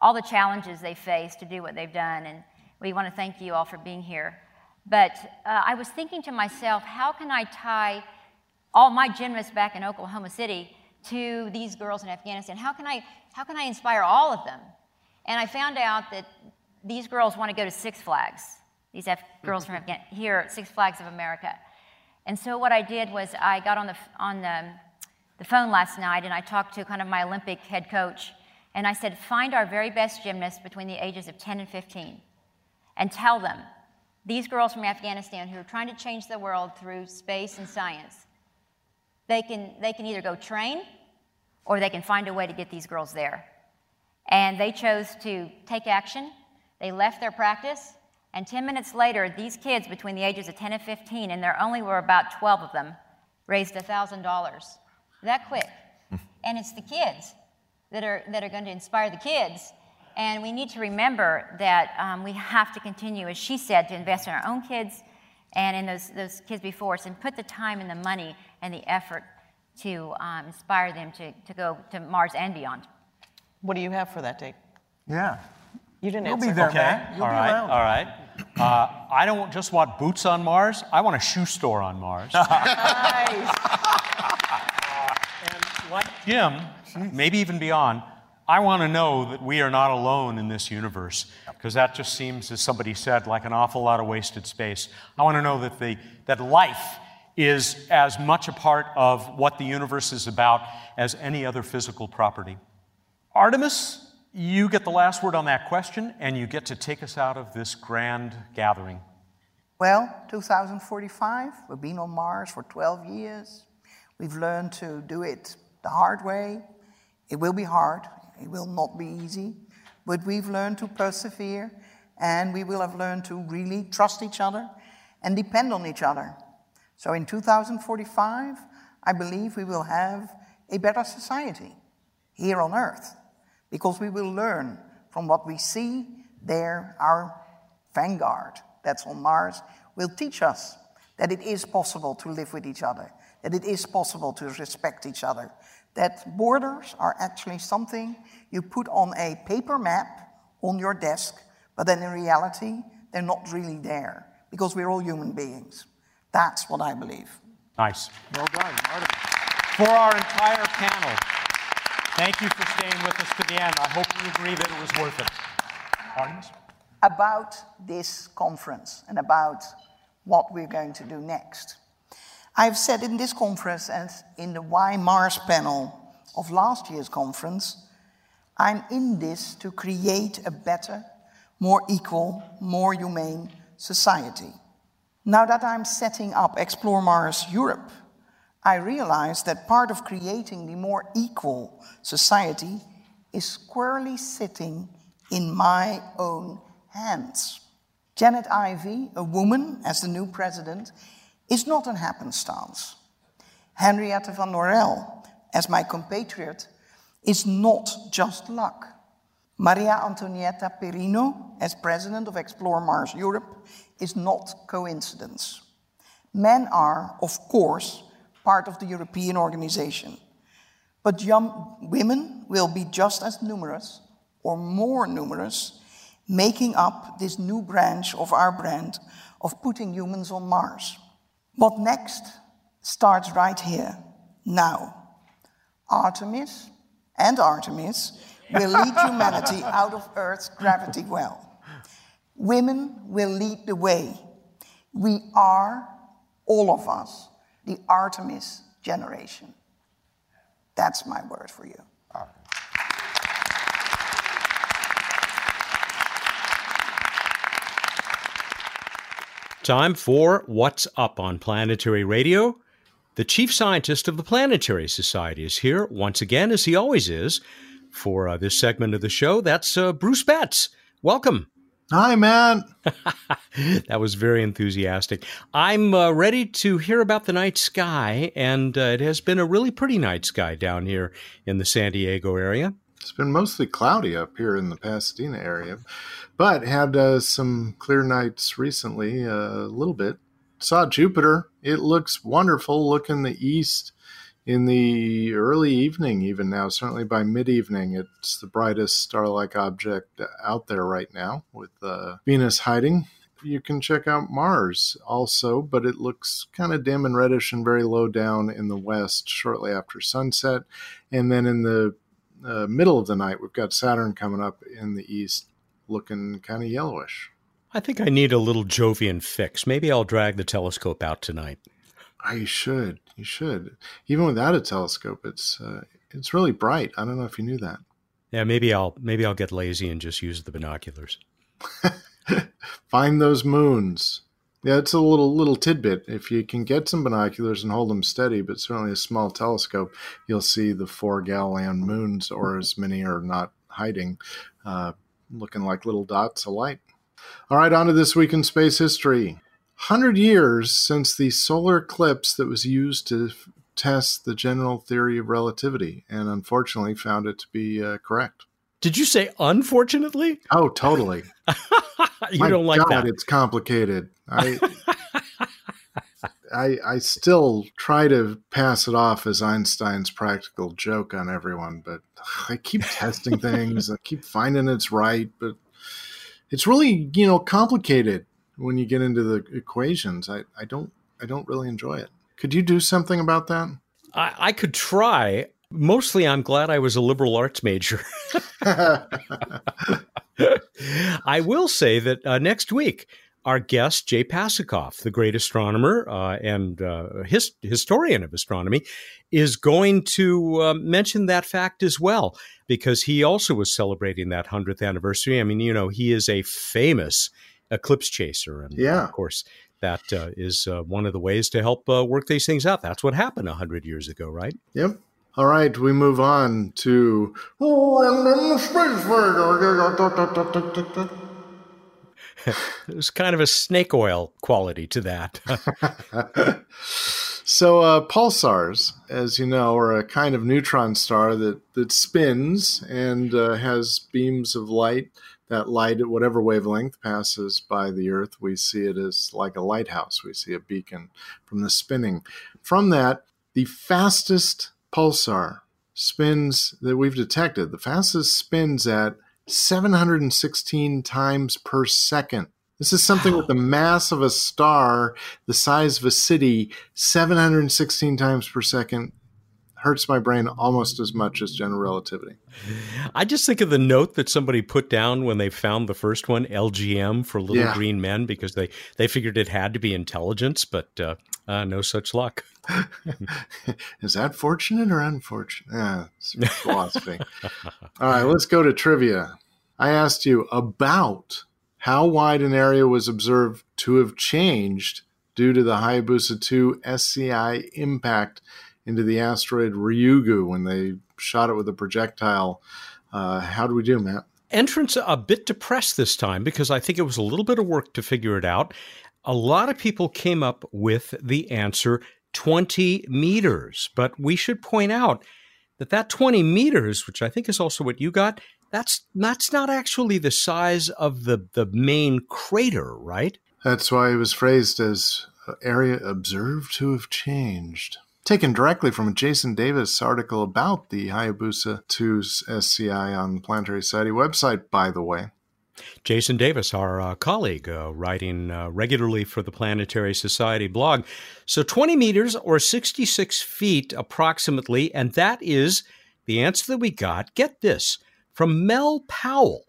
All the challenges they faced to do what they've done, and we want to thank you all for being here. But uh, I was thinking to myself, how can I tie all my gymnasts back in Oklahoma City to these girls in Afghanistan? How can I, how can I inspire all of them? And I found out that these girls want to go to Six Flags. These F- girls from Afghanistan here at Six Flags of America. And so what I did was I got on the on the, the phone last night and I talked to kind of my Olympic head coach and I said, find our very best gymnasts between the ages of 10 and 15 and tell them these girls from Afghanistan who are trying to change the world through space and science, they can, they can either go train or they can find a way to get these girls there. And they chose to take action they left their practice, and 10 minutes later, these kids between the ages of 10 and 15, and there only were about 12 of them, raised $1,000. That quick. (laughs) and it's the kids that are, that are going to inspire the kids. And we need to remember that um, we have to continue, as she said, to invest in our own kids and in those, those kids before us and put the time and the money and the effort to um, inspire them to, to go to Mars and beyond. What do you have for that date? Yeah. You didn't You'll answer. be there, okay. man. You'll all be right. around. All right. Uh, I don't just want boots on Mars. I want a shoe store on Mars. (laughs) nice. and like Jim, maybe even beyond, I want to know that we are not alone in this universe because that just seems, as somebody said, like an awful lot of wasted space. I want to know that, the, that life is as much a part of what the universe is about as any other physical property. Artemis you get the last word on that question, and you get to take us out of this grand gathering. Well, 2045, we've been on Mars for 12 years. We've learned to do it the hard way. It will be hard, it will not be easy, but we've learned to persevere, and we will have learned to really trust each other and depend on each other. So in 2045, I believe we will have a better society here on Earth because we will learn from what we see there. Our vanguard that's on Mars will teach us that it is possible to live with each other, that it is possible to respect each other, that borders are actually something you put on a paper map on your desk, but then in reality, they're not really there because we're all human beings. That's what I believe. Nice. Well done. For our entire panel, Thank you for staying with us to the end. I hope you agree that it was worth it. Artemis? About this conference and about what we're going to do next. I've said in this conference and in the Why Mars panel of last year's conference, I'm in this to create a better, more equal, more humane society. Now that I'm setting up Explore Mars Europe, I realize that part of creating the more equal society is squarely sitting in my own hands. Janet Ivey, a woman as the new president, is not an happenstance. Henriette van Norel, as my compatriot, is not just luck. Maria Antonietta Perino, as president of Explore Mars Europe, is not coincidence. Men are, of course, part of the European organization, but young women will be just as numerous or more numerous, making up this new branch of our brand of putting humans on Mars. What next starts right here, now. Artemis and Artemis will lead (laughs) humanity out of Earth's gravity well. Women will lead the way. We are, all of us, the Artemis generation. That's my word for you. Time for What's Up on Planetary Radio. The chief scientist of the Planetary Society is here once again, as he always is, for uh, this segment of the show. That's uh, Bruce Betts. Welcome. Hi, man. (laughs) that was very enthusiastic. I'm uh, ready to hear about the night sky, and uh, it has been a really pretty night sky down here in the San Diego area. It's been mostly cloudy up here in the Pasadena area, but had uh, some clear nights recently, uh, a little bit. Saw Jupiter. It looks wonderful. Look in the east in the early evening, even now, certainly by mid evening. It's the brightest star like object out there right now with uh, Venus hiding. You can check out Mars also, but it looks kind of dim and reddish and very low down in the west shortly after sunset. And then in the uh, middle of the night, we've got Saturn coming up in the east, looking kind of yellowish. I think I need a little Jovian fix. Maybe I'll drag the telescope out tonight. I should. You should. Even without a telescope, it's uh, it's really bright. I don't know if you knew that. Yeah, maybe I'll maybe I'll get lazy and just use the binoculars. (laughs) Find those moons. Yeah, it's a little little tidbit. If you can get some binoculars and hold them steady, but certainly a small telescope, you'll see the four Galilean moons, or as many are not hiding, uh, looking like little dots of light. All right, on to this week in space history. 100 years since the solar eclipse that was used to f- test the general theory of relativity, and unfortunately found it to be uh, correct. Did you say unfortunately? Oh, totally. (laughs) you My don't like God, that. It's complicated. I, (laughs) I I still try to pass it off as Einstein's practical joke on everyone, but I keep testing things. I keep finding it's right, but it's really you know complicated when you get into the equations. I, I don't I don't really enjoy it. Could you do something about that? I, I could try. Mostly, I'm glad I was a liberal arts major. (laughs) (laughs) I will say that uh, next week, our guest, Jay Pasachoff, the great astronomer uh, and uh, his, historian of astronomy, is going to uh, mention that fact as well, because he also was celebrating that 100th anniversary. I mean, you know, he is a famous eclipse chaser. And Yeah. of course, that uh, is uh, one of the ways to help uh, work these things out. That's what happened 100 years ago, right? Yep. All right, we move on to There's kind of a snake oil quality to that. (laughs) So, uh, pulsars, as you know, are a kind of neutron star that, that spins and uh, has beams of light. That light, at whatever wavelength, passes by the Earth. We see it as like a lighthouse. We see a beacon from the spinning. From that, the fastest pulsar spins that we've detected, the fastest spins at 716 times per second. This is something with the mass of a star, the size of a city, 716 times per second. Hurts my brain almost as much as general relativity. I just think of the note that somebody put down when they found the first one, LGM for Little Yeah. Green Men, because they, they figured it had to be intelligence, but uh, Uh, no such luck. (laughs) Is that fortunate or unfortunate? Yeah, it's philosophy. (laughs) All right, let's go to trivia. I asked you about how wide an area was observed to have changed due to the Hayabusa 2 SCI impact into the asteroid Ryugu when they shot it with a projectile. Uh, how do we do, Matt? Entrance a bit depressed this time because I think it was a little bit of work to figure it out. A lot of people came up with the answer 20 meters, but we should point out that that 20 meters, which I think is also what you got, that's that's not actually the size of the the main crater, right? That's why it was phrased as uh, area observed to have changed. Taken directly from a Jason Davis article about the Hayabusa 2 SCI on the Planetary Society website, by the way. Jason Davis, our uh, colleague, uh, writing uh, regularly for the Planetary Society blog. So 20 meters or 66 feet approximately, and that is the answer that we got. Get this from Mel Powell.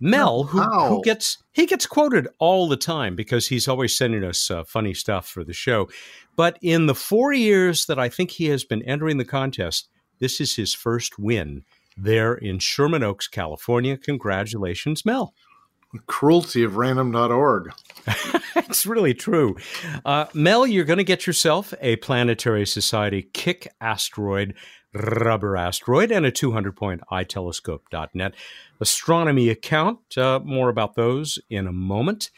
Mel, who, who gets he gets quoted all the time because he's always sending us uh, funny stuff for the show. But in the four years that I think he has been entering the contest, this is his first win there in Sherman Oaks, California. Congratulations, Mel. Cruelty of random.org. (laughs) it's really true. Uh, Mel, you're going to get yourself a Planetary Society kick asteroid, rubber asteroid, and a 200 point itelescope.net astronomy account. Uh, more about those in a moment.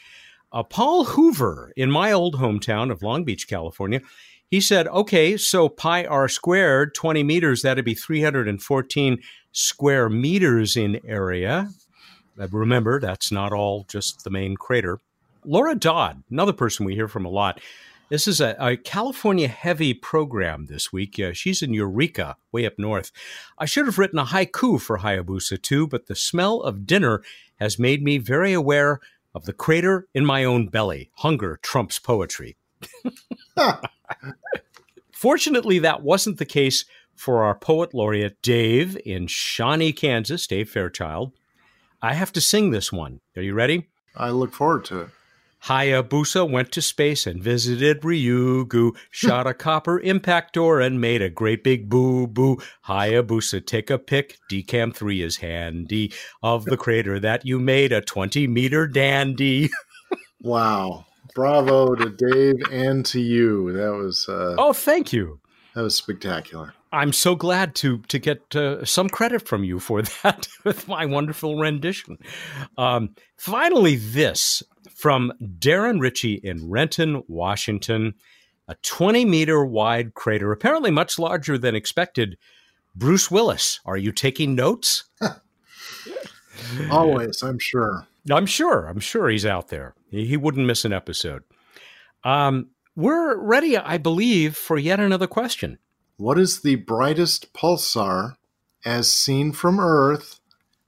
Uh, Paul Hoover in my old hometown of Long Beach, California, he said, okay, so pi r squared, 20 meters, that'd be 314 square meters in area. Uh, remember, that's not all just the main crater. Laura Dodd, another person we hear from a lot. This is a, a California heavy program this week. Uh, she's in Eureka, way up north. I should have written a haiku for Hayabusa 2, but the smell of dinner has made me very aware of the crater in my own belly. Hunger trumps poetry. (laughs) Fortunately, that wasn't the case for our poet laureate, Dave, in Shawnee, Kansas, Dave Fairchild. I have to sing this one. Are you ready? I look forward to it. Hayabusa went to space and visited Ryugu, shot a copper impactor and made a great big boo boo. Hayabusa, take a pic. DCAM3 is handy. Of the crater that you made, a 20 meter dandy. (laughs) wow. Bravo to Dave and to you. That was. Uh, oh, thank you. That was spectacular. I'm so glad to to get uh, some credit from you for (laughs) that with my wonderful rendition. Um, finally, this from Darren Ritchie in Renton, Washington, a 20 meter wide crater, apparently much larger than expected. Bruce Willis, are you taking notes? (laughs) Always, I'm sure. I'm sure. I'm sure he's out there. He, he wouldn't miss an episode. Um, we're ready, I believe, for yet another question. What is the brightest pulsar as seen from Earth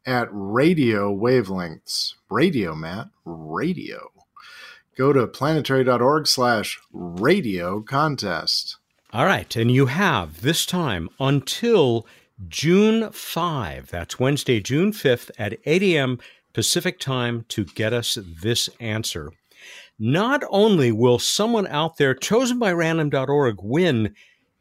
at radio wavelengths? Radio, Matt. Radio. Go to planetary.org slash radio contest. All right. And you have this time until June 5. That's Wednesday, June 5th at 8 a.m. Pacific time to get us this answer. Not only will someone out there chosen by random.org win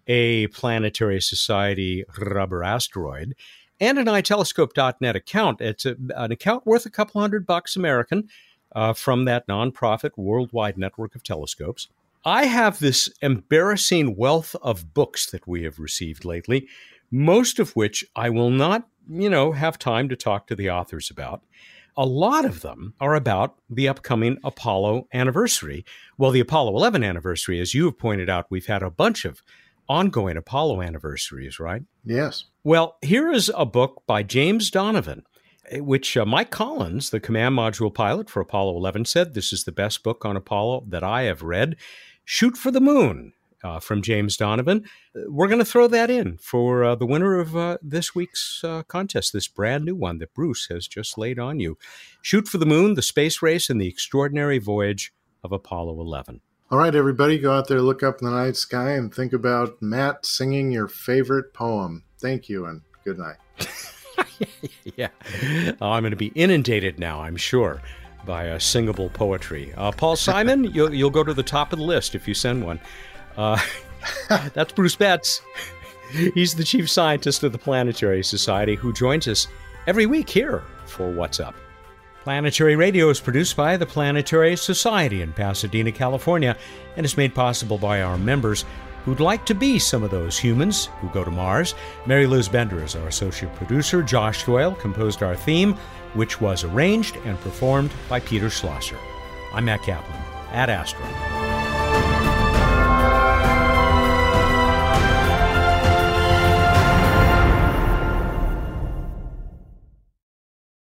a Planetary Society rubber asteroid, and an itelescope.net account. It's a, an account worth a couple hundred bucks American uh, from that nonprofit worldwide network of telescopes. I have this embarrassing wealth of books that we have received lately, most of which I will not, you know, have time to talk to the authors about. A lot of them are about the upcoming Apollo anniversary. Well, the Apollo 11 anniversary, as you have pointed out, we've had a bunch of ongoing Apollo anniversaries, right? Yes. Well, here is a book by James Donovan, which uh, Mike Collins, the command module pilot for Apollo 11, said this is the best book on Apollo that I have read. Shoot for the Moon uh, from James Donovan. We're going to throw that in for uh, the winner of uh, this week's uh, contest, this brand new one that Bruce has just laid on you. Shoot for the Moon, the space race, and the extraordinary voyage of Apollo 11. All right, everybody, go out there, look up in the night sky, and think about Matt singing your favorite poem. Thank you, and good night. (laughs) yeah. Oh, I'm going to be inundated now, I'm sure, by uh, singable poetry. Uh, Paul Simon, (laughs) you'll, you'll go to the top of the list if you send one. Uh, (laughs) that's Bruce Betts. He's the chief scientist of the Planetary Society who joins us every week here for What's Up. Planetary Radio is produced by the Planetary Society in Pasadena, California, and is made possible by our members who'd like to be some of those humans who go to Mars. Mary Liz Bender is our associate producer. Josh Doyle composed our theme, which was arranged and performed by Peter Schlosser. I'm Mat Kaplan ad astra.